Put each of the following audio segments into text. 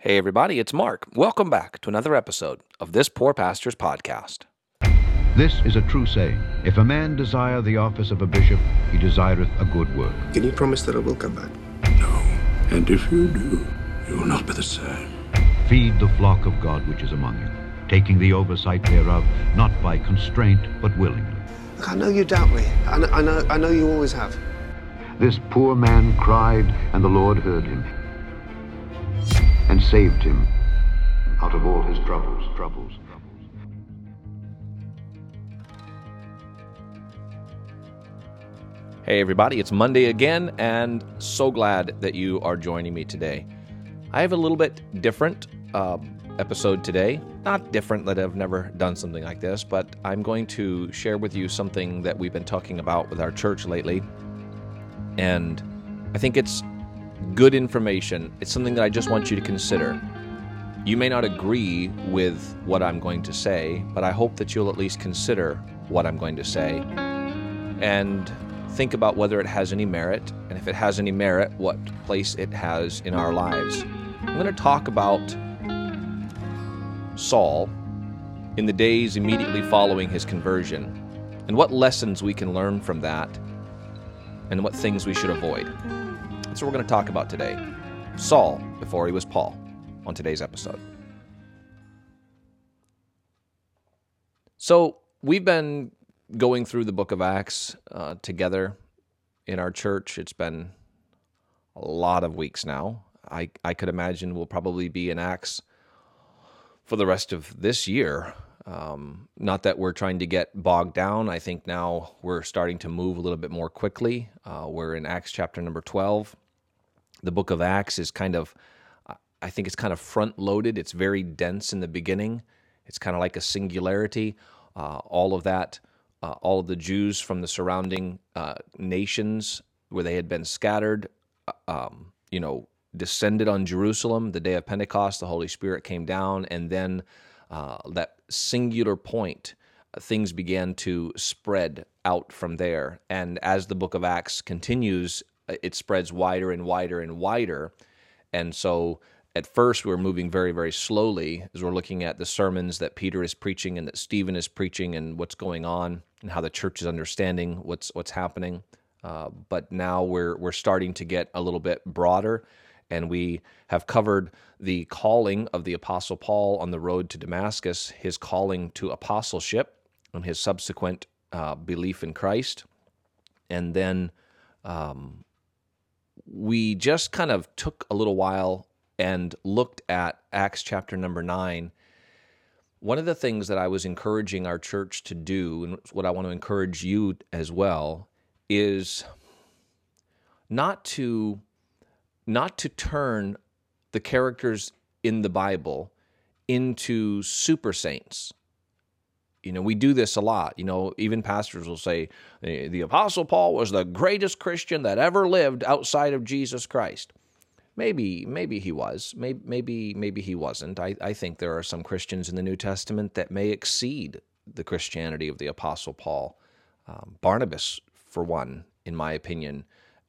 Hey, everybody, it's Mark. Welcome back to another episode of This Poor Pastor's Podcast. This is a true saying. If a man desire the office of a bishop, he desireth a good work. Can you promise that I will come back? No. And if you do, you will not be the same. Feed the flock of God which is among you, taking the oversight thereof, not by constraint, but willingly. Look, I know you doubt me. I know, I know, I know you always have. This poor man cried, and the Lord heard him, and saved him out of all his troubles, troubles. Troubles. Hey, everybody, it's Monday again, and so glad that you are joining me today. I have a little bit different uh, episode today. Not different that I've never done something like this, but I'm going to share with you something that we've been talking about with our church lately. And I think it's good information. It's something that I just want you to consider. You may not agree with what I'm going to say, but I hope that you'll at least consider what I'm going to say. And think about whether it has any merit, and if it has any merit, what place it has in our lives. I'm going to talk about Saul in the days immediately following his conversion, and what lessons we can learn from that, and what things we should avoid. That's what we're going to talk about today. Saul before he was Paul on today's episode. So, we've been going through the book of Acts uh, together in our church. It's been a lot of weeks now. I, I could imagine we'll probably be in Acts for the rest of this year. Um, not that we're trying to get bogged down. I think now we're starting to move a little bit more quickly. Uh, we're in Acts chapter number 12. The book of Acts is kind of, I think it's kind of front loaded. It's very dense in the beginning. It's kind of like a singularity. Uh, all of that uh, all of the Jews from the surrounding uh, nations where they had been scattered, uh, um, you know, descended on Jerusalem the day of Pentecost. The Holy Spirit came down, and then uh, that singular point, uh, things began to spread out from there. And as the book of Acts continues, it spreads wider and wider and wider. And so at first we are moving very very slowly as we're looking at the sermons that peter is preaching and that stephen is preaching and what's going on and how the church is understanding what's what's happening uh, but now we're we're starting to get a little bit broader and we have covered the calling of the apostle paul on the road to damascus his calling to apostleship and his subsequent uh, belief in christ and then um, we just kind of took a little while and looked at Acts chapter number nine, one of the things that I was encouraging our church to do, and what I want to encourage you as well, is not to not to turn the characters in the Bible into super saints. You know, we do this a lot. You know, even pastors will say the Apostle Paul was the greatest Christian that ever lived outside of Jesus Christ. Maybe, maybe he was. Maybe, maybe, maybe he wasn't. I, I think there are some Christians in the New Testament that may exceed the Christianity of the Apostle Paul. Um, Barnabas, for one, in my opinion,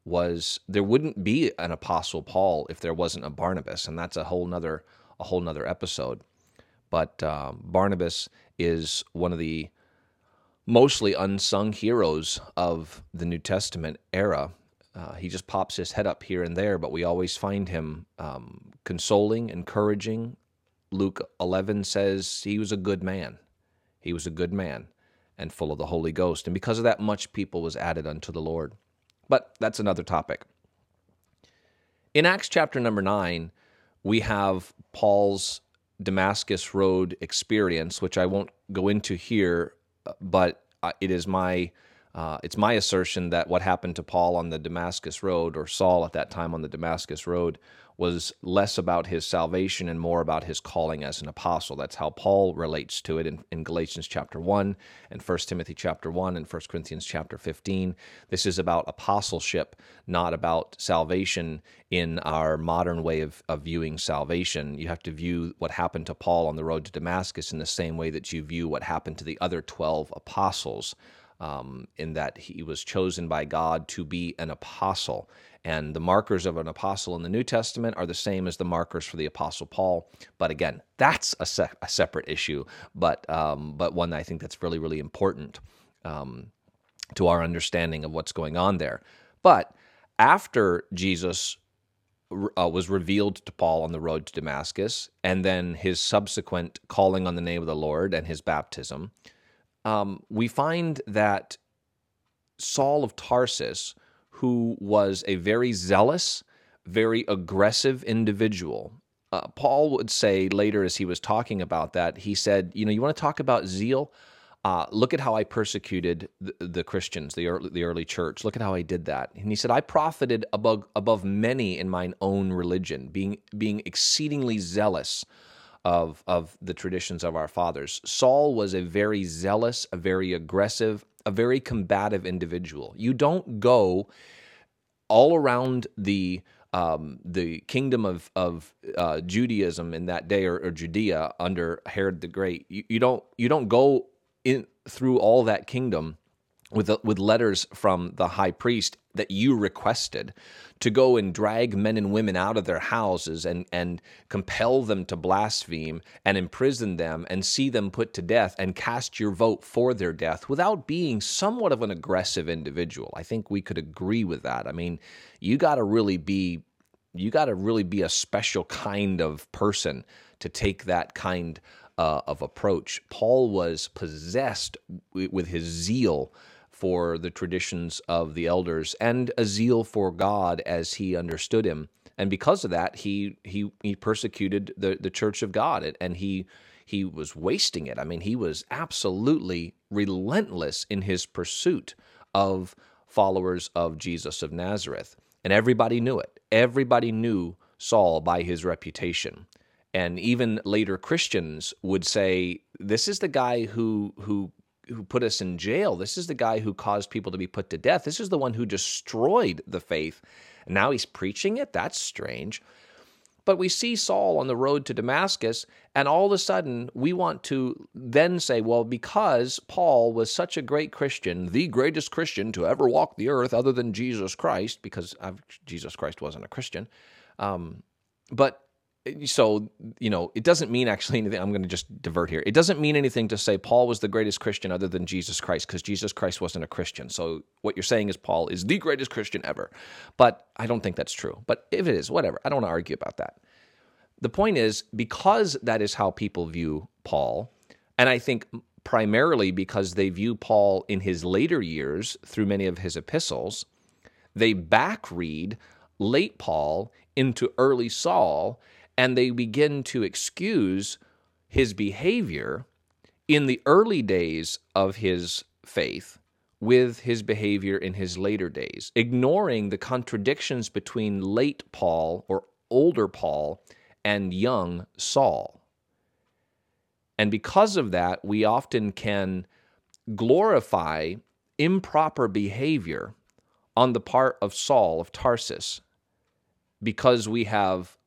was there wouldn't be an Apostle Paul if there wasn't a Barnabas, and that's a whole nother a whole nother episode. But um, Barnabas is one of the mostly unsung heroes of the New Testament era uh, he just pops his head up here and there, but we always find him um, consoling, encouraging. Luke 11 says he was a good man. He was a good man and full of the Holy Ghost. And because of that, much people was added unto the Lord. But that's another topic. In Acts chapter number 9, we have Paul's Damascus Road experience, which I won't go into here, but it is my uh, it's my assertion that what happened to Paul on the Damascus Road, or Saul at that time on the Damascus Road, was less about his salvation and more about his calling as an apostle. That's how Paul relates to it in, in Galatians chapter 1 and 1 Timothy chapter 1 and 1 Corinthians chapter 15. This is about apostleship, not about salvation in our modern way of, of viewing salvation. You have to view what happened to Paul on the road to Damascus in the same way that you view what happened to the other 12 apostles um, in that he was chosen by God to be an apostle. And the markers of an apostle in the New Testament are the same as the markers for the Apostle Paul. But again, that's a, se- a separate issue, but um, but one I think that's really really important um, to our understanding of what's going on there. But after Jesus uh, was revealed to Paul on the road to Damascus, and then his subsequent calling on the name of the Lord and his baptism, um, we find that Saul of Tarsus, who was a very zealous, very aggressive individual, uh, Paul would say later as he was talking about that, he said, You know, you want to talk about zeal? Uh, look at how I persecuted the, the, Christians, the early, the early church. Look at how I did that. And he said, I profited above, above many in mine own religion, being, being exceedingly zealous of, of the traditions of our fathers. Saul was a very zealous, a very aggressive, a very combative individual. You don't go all around the um, the kingdom of of uh, Judaism in that day, or, or, Judea under Herod the Great. You, you don't you don't go in through all that kingdom with with letters from the high priest that you requested to go and drag men and women out of their houses and and compel them to blaspheme and imprison them and see them put to death and cast your vote for their death without being somewhat of an aggressive individual. I think we could agree with that. I mean, you got to really be you got to really be a special kind of person to take that kind uh, of approach. Paul was possessed with his zeal for the traditions of the elders and a zeal for God as he understood him. And because of that, he he he persecuted the, the church of God and he he was wasting it. I mean, he was absolutely relentless in his pursuit of followers of Jesus of Nazareth. And everybody knew it. Everybody knew Saul by his reputation and even later Christians would say, "This is the guy who who who put us in jail. This is the guy who caused people to be put to death. This is the one who destroyed the faith. And now he's preaching it. That's strange." But we see Saul on the road to Damascus, and all of a sudden we want to then say, well, because Paul was such a great Christian, the greatest Christian to ever walk the earth other than Jesus Christ, because Jesus Christ wasn't a Christian. Um, but Uh, so you know it doesn't mean actually anything. I'm going to just divert here. It doesn't mean anything to say paul was the greatest christian other than jesus christ because jesus christ wasn't a christian. So what you're saying is paul is the greatest christian ever. But i don't think that's true. But if it is whatever. I don't want to argue about that. The point is because that is how people view paul and i think primarily because they view paul in his later years through many of his epistles they back read late paul into early saul and they begin to excuse his behavior in the early days of his faith with his behavior in his later days, ignoring the contradictions between late Paul or older Paul and young Saul. And because of that, we often can glorify improper behavior on the part of Saul of Tarsus because we have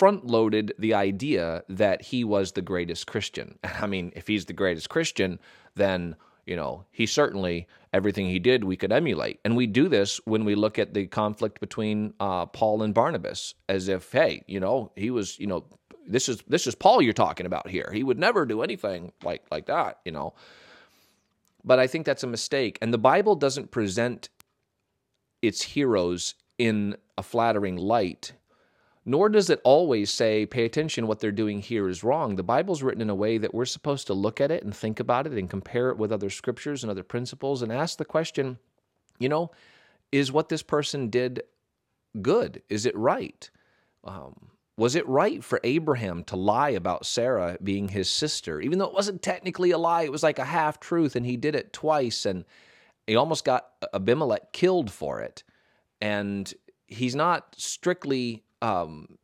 front loaded the idea that he was the greatest Christian. I mean, if he's the greatest Christian, then you know, he certainly everything he did we could emulate, and we do this when we look at the conflict between uh, Paul and Barnabas, as if, hey, you know, he was, you know, this is this is Paul you're talking about here. He would never do anything like like that, you know. But I think that's a mistake, and the Bible doesn't present its heroes in a flattering light nor does it always say, pay attention, what they're doing here is wrong. The Bible's written in a way that we're supposed to look at it and think about it and compare it with other scriptures and other principles and ask the question, you know, is what this person did good? Is it right? Um, was it right for Abraham to lie about Sarah being his sister? Even though it wasn't technically a lie, it was like a half truth, and he did it twice, and he almost got Abimelech killed for it. And he's not strictly um,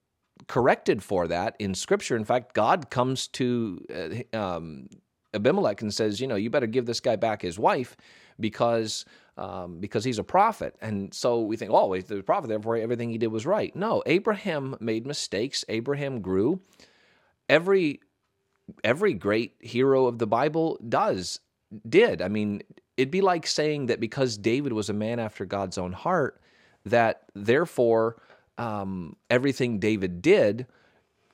corrected for that in Scripture. In fact, God comes to uh, um, Abimelech and says, you know, you better give this guy back his wife because um, because he's a prophet. And so we think, oh, he's a prophet, therefore everything he did was right. No, Abraham made mistakes. Abraham grew. Every every great hero of the Bible does did. I mean, it'd be like saying that because David was a man after God's own heart, that therefore um, everything David did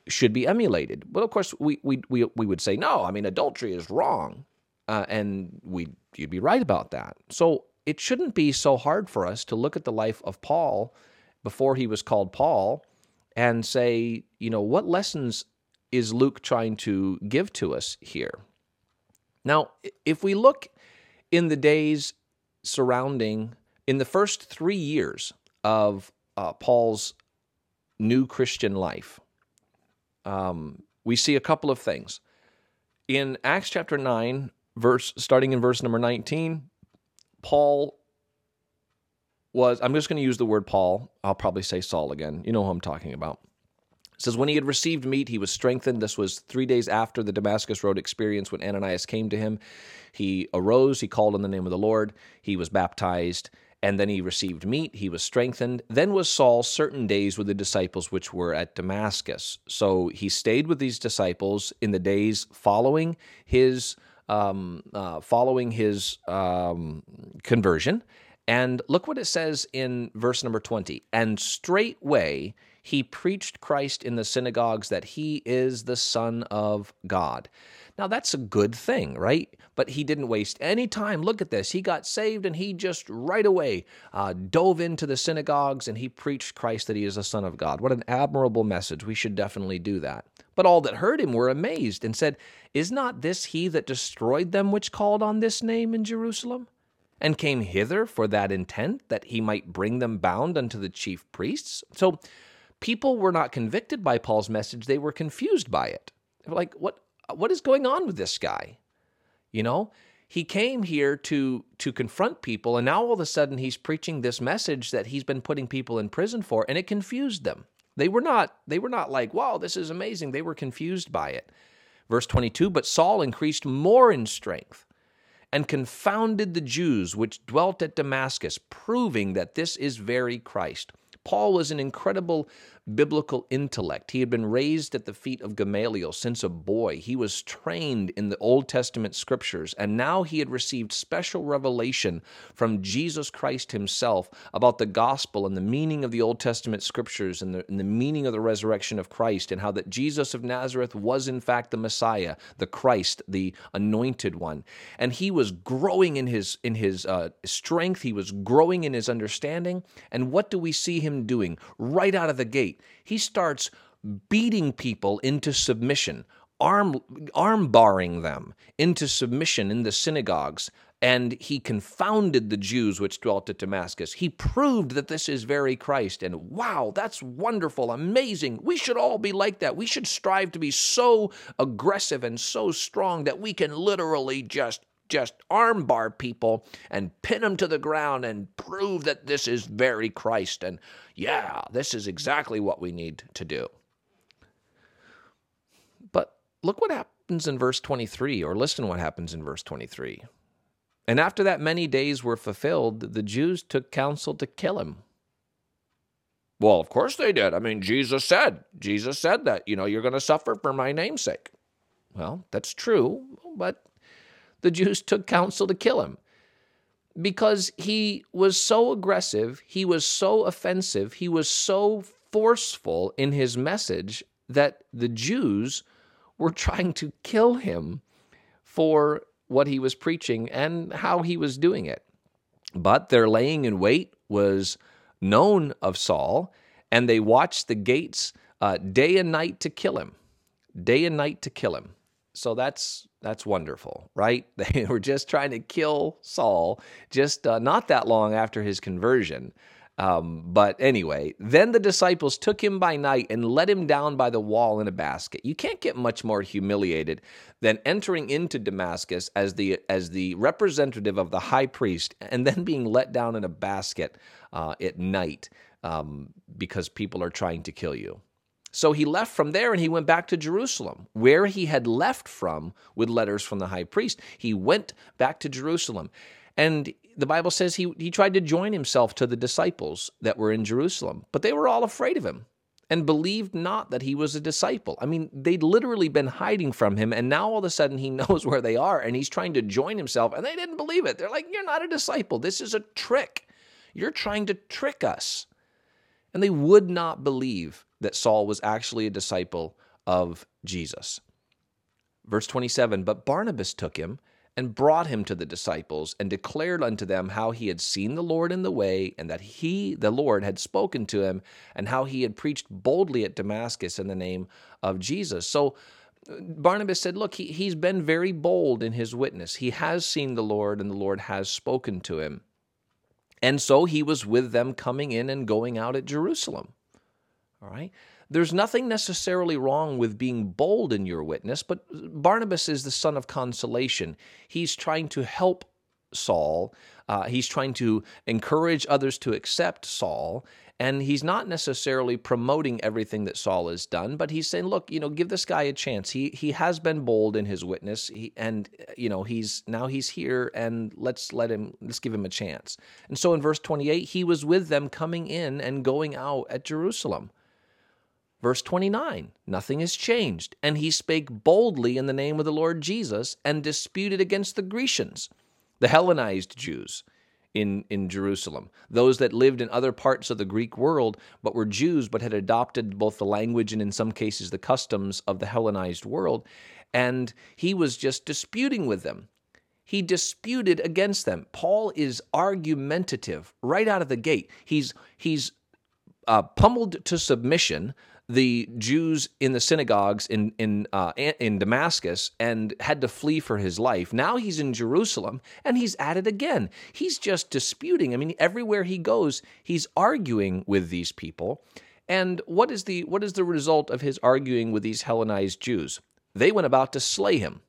should be emulated. Well, of course, we we we, we would say no. I mean, adultery is wrong, uh, and we you'd be right about that. So it shouldn't be so hard for us to look at the life of Paul before he was called Paul and say, you know, what lessons is Luke trying to give to us here? Now, if we look in the days surrounding, in the first three years of uh, Paul's new Christian life, um, we see a couple of things. In Acts chapter 9, verse starting in verse number 19, Paul was, I'm just going to use the word Paul. I'll probably say Saul again. You know who I'm talking about. It says, When he had received meat, he was strengthened. This was three days after the Damascus Road experience when Ananias came to him. He arose, he called on the name of the Lord, he was baptized, and then he received meat, he was strengthened. Then was Saul certain days with the disciples which were at Damascus. So he stayed with these disciples in the days following his um, uh, following his um, conversion. And look what it says in verse number 20. And straightway he preached Christ in the synagogues that he is the Son of God. Now, that's a good thing, right? But he didn't waste any time. Look at this. He got saved and he just right away uh, dove into the synagogues and he preached Christ that he is the Son of God. What an admirable message. We should definitely do that. But all that heard him were amazed and said, Is not this he that destroyed them which called on this name in Jerusalem? And came hither for that intent, that he might bring them bound unto the chief priests? So people were not convicted by Paul's message, they were confused by it. They were like, What what is going on with this guy? You know? He came here to to confront people, and now all of a sudden he's preaching this message that he's been putting people in prison for, and it confused them. They were not they were not like, "Wow, this is amazing." They were confused by it. Verse 22, but Saul increased more in strength and confounded the Jews which dwelt at Damascus, proving that this is very Christ. Paul was an incredible biblical intellect. He had been raised at the feet of Gamaliel since a boy. He was trained in the Old Testament scriptures, and now he had received special revelation from Jesus Christ himself about the gospel and the meaning of the Old Testament scriptures and the, and the meaning of the resurrection of Christ, and how that Jesus of Nazareth was in fact the Messiah, the Christ, the anointed one. And he was growing in his in his uh, strength. He was growing in his understanding. And what do we see him doing right out of the gate? he starts beating people into submission, arm arm barring them into submission in the synagogues. And he confounded the Jews which dwelt at Damascus. He proved that this is very Christ. And wow, that's wonderful, amazing. We should all be like that. We should strive to be so aggressive and so strong that we can literally just just armbar people and pin them to the ground and prove that this is very Christ. And yeah, this is exactly what we need to do. But look what happens in verse 23, or listen what happens in verse 23. And after that many days were fulfilled, the Jews took counsel to kill him. Well, of course they did. I mean, Jesus said, Jesus said that, you know, you're going to suffer for my namesake. Well, that's true, but the Jews took counsel to kill him because he was so aggressive, he was so offensive, he was so forceful in his message that the Jews were trying to kill him for what he was preaching and how he was doing it. But their laying in wait was known of Saul, and they watched the gates uh, day and night to kill him, day and night to kill him. So that's that's wonderful, right? They were just trying to kill Saul just uh, not that long after his conversion. Um, but anyway, then the disciples took him by night and let him down by the wall in a basket. You can't get much more humiliated than entering into Damascus as the as the representative of the high priest and then being let down in a basket uh, at night um, because people are trying to kill you. So he left from there and he went back to Jerusalem, where he had left from with letters from the high priest. He went back to Jerusalem. And the Bible says he, he tried to join himself to the disciples that were in Jerusalem, but they were all afraid of him. and believed not that he was a disciple. I mean, they'd literally been hiding from him, and now all of a sudden he knows where they are and he's trying to join himself, and they didn't believe it. They're like, You're not a disciple. This is a trick. You're trying to trick us. And they would not believe that Saul was actually a disciple of Jesus. Verse 27 But Barnabas took him and brought him to the disciples and declared unto them how he had seen the Lord in the way and that he, the Lord, had spoken to him and how he had preached boldly at Damascus in the name of Jesus. So Barnabas said, Look, he, he's been very bold in his witness. He has seen the Lord and the Lord has spoken to him. And so he was with them coming in and going out at Jerusalem. All right. There's nothing necessarily wrong with being bold in your witness, but Barnabas is the son of consolation. He's trying to help Saul. Uh, he's trying to encourage others to accept Saul. And he's not necessarily promoting everything that Saul has done, but he's saying, look, you know, give this guy a chance. He he has been bold in his witness, he, and you know, he's now he's here, and let's let him let's give him a chance. And so in verse 28, he was with them coming in and going out at Jerusalem. Verse 29 Nothing has changed. And he spake boldly in the name of the Lord Jesus and disputed against the Grecians, the Hellenized Jews in, in Jerusalem, those that lived in other parts of the Greek world but were Jews but had adopted both the language and in some cases the customs of the Hellenized world. And he was just disputing with them. He disputed against them. Paul is argumentative right out of the gate. He's he's uh, pummeled to submission the Jews in the synagogues in in uh, in Damascus and had to flee for his life. Now he's in Jerusalem and he's at it again. He's just disputing. I mean, everywhere he goes, he's arguing with these people. And what is the what is the result of his arguing with these Hellenized Jews? They went about to slay him.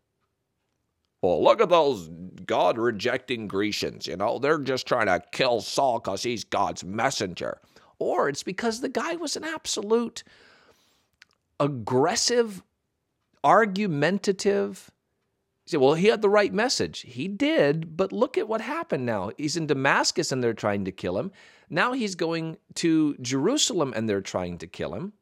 Well, look at those God rejecting Grecians. You know, they're just trying to kill Saul because he's God's messenger. Or it's because the guy was an absolute aggressive, argumentative. You say, well, he had the right message. He did, but look at what happened now. He's in Damascus and they're trying to kill him. Now he's going to Jerusalem and they're trying to kill him.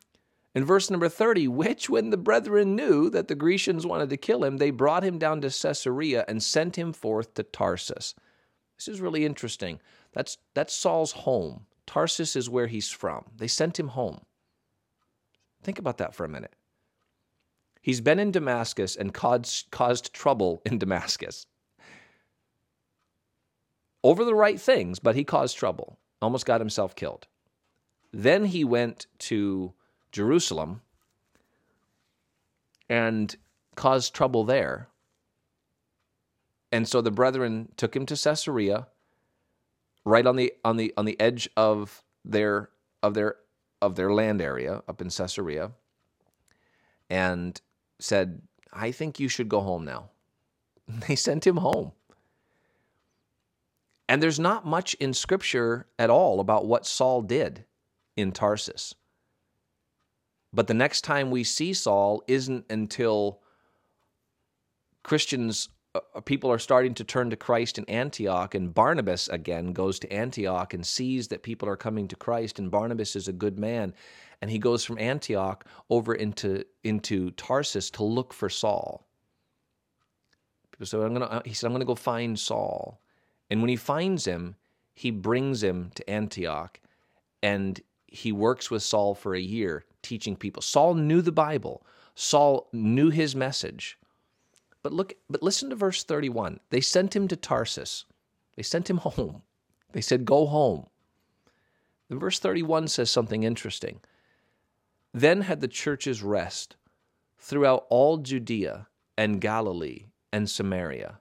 In verse number 30, which when the brethren knew that the Grecians wanted to kill him, they brought him down to Caesarea and sent him forth to Tarsus. This is really interesting. That's, that's Saul's home. Tarsus is where he's from. They sent him home. Think about that for a minute. He's been in Damascus and caused, caused trouble in Damascus. Over the right things, but he caused trouble. Almost got himself killed. Then he went to Jerusalem and caused trouble there. And so the brethren took him to Caesarea, right on the on the on the edge of their of their of their land area up in Caesarea and said, I think you should go home now. They sent him home. And there's not much in Scripture at all about what Saul did in Tarsus. But the next time we see Saul isn't until Christians people are starting to turn to Christ in Antioch, and Barnabas again goes to Antioch and sees that people are coming to Christ, and Barnabas is a good man, and he goes from Antioch over into into Tarsus to look for Saul. People say, "I'm gonna," uh, he said, "I'm gonna go find Saul," and when he finds him, he brings him to Antioch, and he works with Saul for a year, teaching people. Saul knew the Bible. Saul knew his message. But look, but listen to verse 31. They sent him to Tarsus. They sent him home. They said, Go home. Then verse 31 says something interesting. Then had the churches rest throughout all Judea and Galilee and Samaria,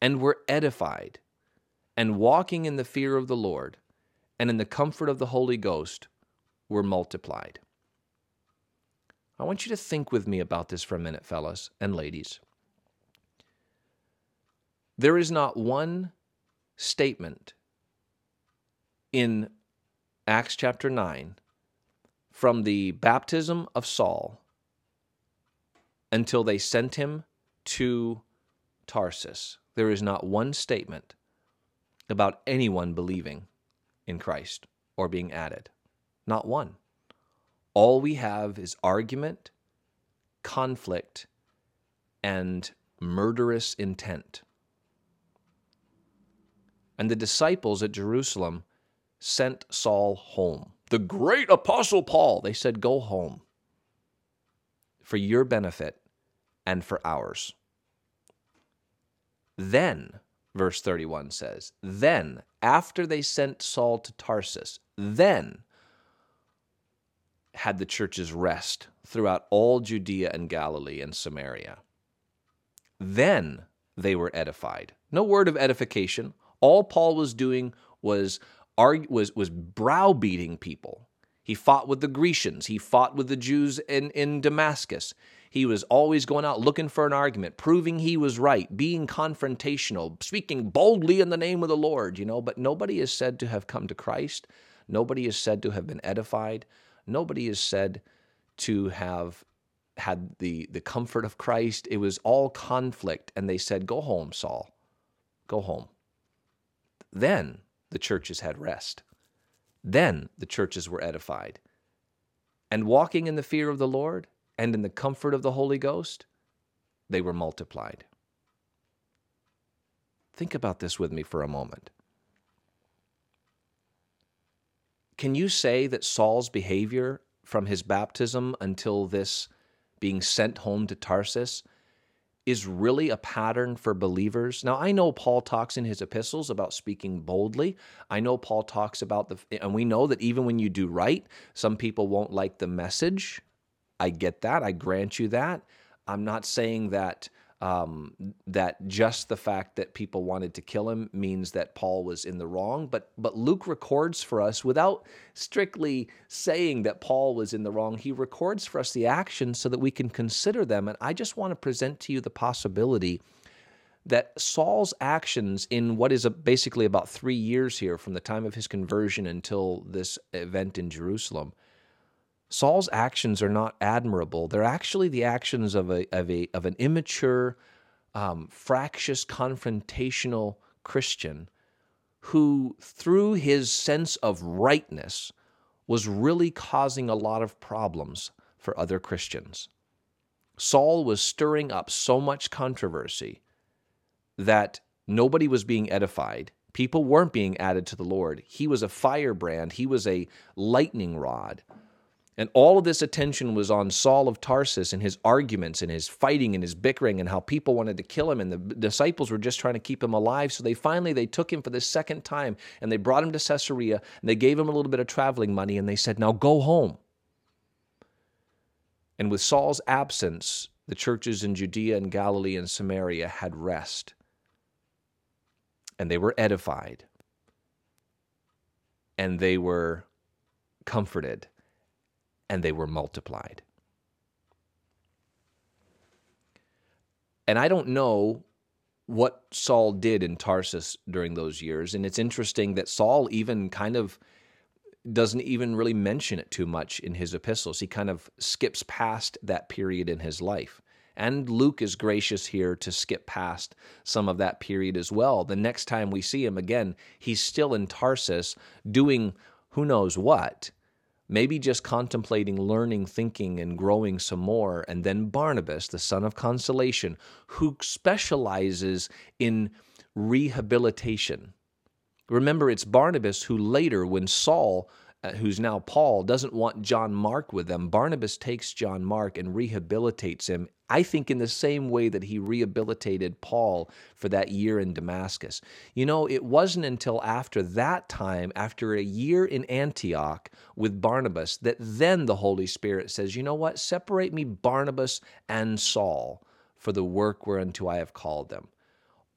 and were edified, and walking in the fear of the Lord, and in the comfort of the Holy Ghost, were multiplied. I want you to think with me about this for a minute, fellas and ladies. There is not one statement in Acts chapter 9 from the baptism of Saul until they sent him to Tarsus. There is not one statement about anyone believing in Christ or being added. Not one. All we have is argument, conflict, and murderous intent. And the disciples at Jerusalem sent Saul home. The great apostle Paul, they said, Go home for your benefit and for ours. Then, verse 31 says, Then, after they sent Saul to Tarsus, then had the churches rest throughout all Judea and Galilee and Samaria. Then they were edified. No word of edification. All Paul was doing was was was browbeating people. He fought with the Grecians. He fought with the Jews in, in Damascus. He was always going out looking for an argument, proving he was right, being confrontational, speaking boldly in the name of the Lord, you know. But nobody is said to have come to Christ. Nobody is said to have been edified. Nobody is said to have had the, the comfort of Christ. It was all conflict. And they said, Go home, Saul. Go home. Then the churches had rest. Then the churches were edified. And walking in the fear of the Lord and in the comfort of the Holy Ghost, they were multiplied. Think about this with me for a moment. Can you say that Saul's behavior from his baptism until this being sent home to Tarsus is really a pattern for believers. Now, I know Paul talks in his epistles about speaking boldly. I know Paul talks about the, and we know that even when you do right, some people won't like the message. I get that. I grant you that. I'm not saying that um, that just the fact that people wanted to kill him means that Paul was in the wrong. But but Luke records for us without strictly saying that Paul was in the wrong. He records for us the actions so that we can consider them. And I just want to present to you the possibility that Saul's actions in what is basically about three years here from the time of his conversion until this event in Jerusalem Saul's actions are not admirable. They're actually the actions of a of a of an immature, um, fractious, confrontational Christian who, through his sense of rightness, was really causing a lot of problems for other Christians. Saul was stirring up so much controversy that nobody was being edified. People weren't being added to the Lord. He was a firebrand, he was a lightning rod and all of this attention was on Saul of Tarsus and his arguments and his fighting and his bickering and how people wanted to kill him and the disciples were just trying to keep him alive. So they finally they took him for the second time and they brought him to Caesarea and they gave him a little bit of traveling money and they said, "Now go home." And with Saul's absence, the churches in Judea and Galilee and Samaria had rest. And they were edified. And they were comforted and they were multiplied. And I don't know what Saul did in Tarsus during those years. And it's interesting that Saul even kind of doesn't even really mention it too much in his epistles. He kind of skips past that period in his life. And Luke is gracious here to skip past some of that period as well. The next time we see him again, he's still in Tarsus doing who knows what maybe just contemplating learning, thinking, and growing some more. And then Barnabas, the son of consolation, who specializes in rehabilitation. Remember, it's Barnabas who later, when Saul Uh, who's now Paul, doesn't want John Mark with them. Barnabas takes John Mark and rehabilitates him, I think, in the same way that he rehabilitated Paul for that year in Damascus. You know, it wasn't until after that time, after a year in Antioch with Barnabas, that then the Holy Spirit says, you know what? Separate me, Barnabas and Saul, for the work whereunto I have called them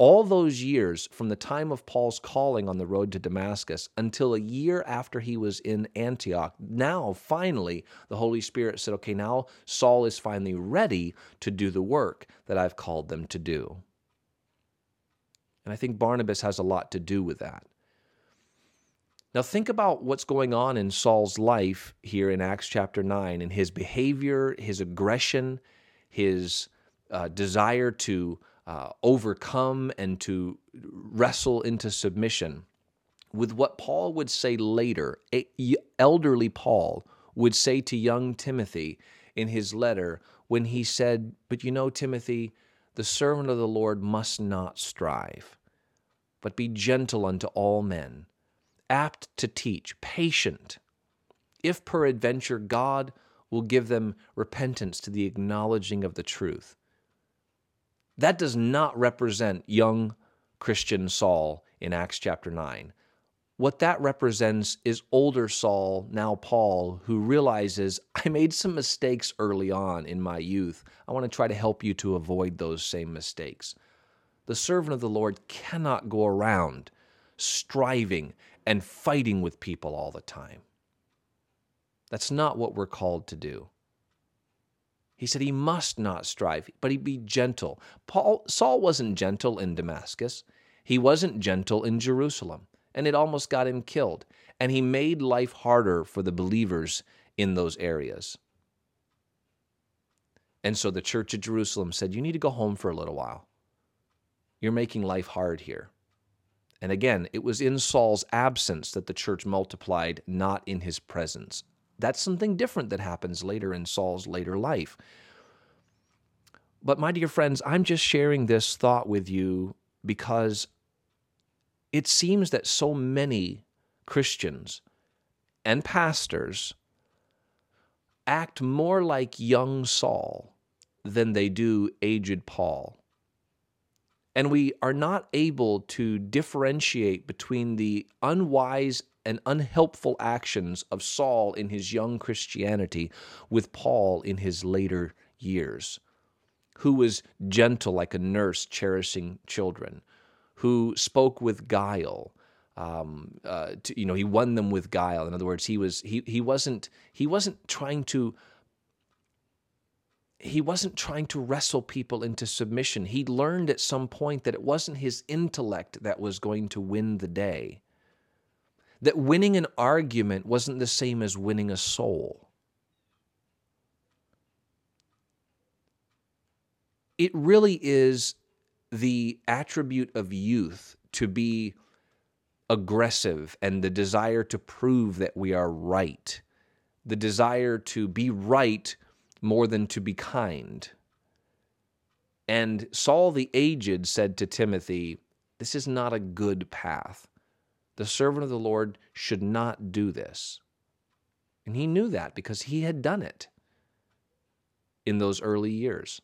all those years from the time of Paul's calling on the road to Damascus until a year after he was in Antioch, now finally the Holy Spirit said, okay, now Saul is finally ready to do the work that I've called them to do. And I think Barnabas has a lot to do with that. Now, think about what's going on in Saul's life here in Acts chapter 9 and his behavior, his aggression, his uh, desire to uh, overcome and to wrestle into submission with what Paul would say later, elderly Paul would say to young Timothy in his letter when he said, But you know, Timothy, the servant of the Lord must not strive, but be gentle unto all men, apt to teach, patient, if peradventure God will give them repentance to the acknowledging of the truth. That does not represent young Christian Saul in Acts chapter 9. What that represents is older Saul, now Paul, who realizes I made some mistakes early on in my youth. I want to try to help you to avoid those same mistakes. The servant of the Lord cannot go around striving and fighting with people all the time. That's not what we're called to do. He said he must not strive, but he'd be gentle. Paul Saul wasn't gentle in Damascus. He wasn't gentle in Jerusalem and it almost got him killed. And he made life harder for the believers in those areas. And so the church at Jerusalem said, You need to go home for a little while. You're making life hard here. And again, it was in Saul's absence that the church multiplied, not in his presence. That's something different that happens later in Saul's later life. But, my dear friends, I'm just sharing this thought with you because it seems that so many Christians and pastors act more like young Saul than they do aged Paul. And we are not able to differentiate between the unwise and unhelpful actions of Saul in his young Christianity with Paul in his later years, who was gentle like a nurse cherishing children, who spoke with guile. Um, uh, to, you know, he won them with guile. In other words, he was he he wasn't he wasn't trying to he wasn't trying to wrestle people into submission. He learned at some point that it wasn't his intellect that was going to win the day. That winning an argument wasn't the same as winning a soul. It really is the attribute of youth to be aggressive and the desire to prove that we are right, the desire to be right more than to be kind. And Saul the aged said to Timothy, This is not a good path. The servant of the Lord should not do this. And he knew that because he had done it in those early years.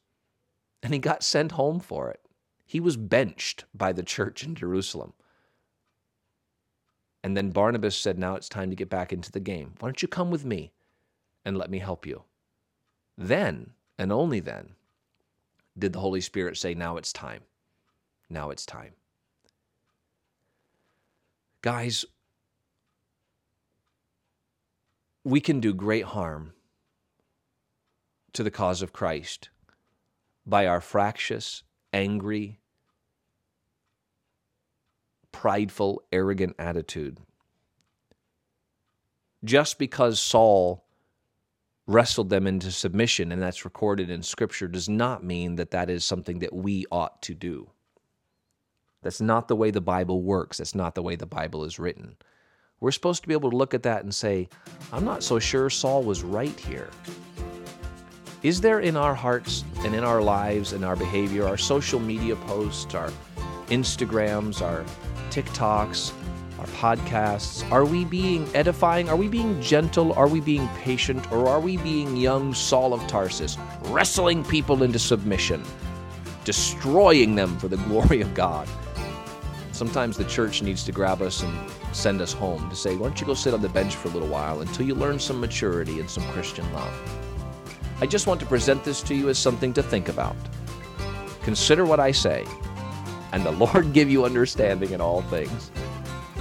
And he got sent home for it. He was benched by the church in Jerusalem. And then Barnabas said, Now it's time to get back into the game. Why don't you come with me and let me help you? Then, and only then, did the Holy Spirit say, Now it's time. Now it's time. Guys, we can do great harm to the cause of Christ by our fractious angry, prideful, arrogant attitude. Just because Saul wrestled them into submission, and that's recorded in Scripture, does not mean that that is something that we ought to do. That's not the way the Bible works. That's not the way the Bible is written. We're supposed to be able to look at that and say, I'm not so sure Saul was right here. Is there in our hearts and in our lives and our behavior, our social media posts, our Instagrams, our TikToks, our podcasts, are we being edifying? Are we being gentle? Are we being patient? Or are we being young Saul of Tarsus, wrestling people into submission, destroying them for the glory of God? Sometimes the church needs to grab us and send us home to say, why don't you go sit on the bench for a little while until you learn some maturity and some Christian love? I just want to present this to you as something to think about. Consider what I say, and the Lord give you understanding in all things.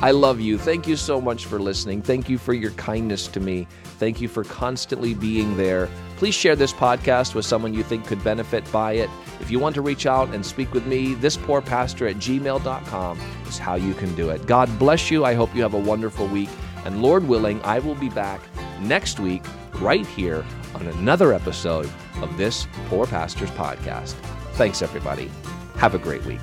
I love you. Thank you so much for listening. Thank you for your kindness to me. Thank you for constantly being there. Please share this podcast with someone you think could benefit by it. If you want to reach out and speak with me, thispoorpastor at gmail.com is how you can do it. God bless you. I hope you have a wonderful week. And Lord willing, I will be back next week right here on another episode of this Poor Pastors Podcast. Thanks, everybody. Have a great week.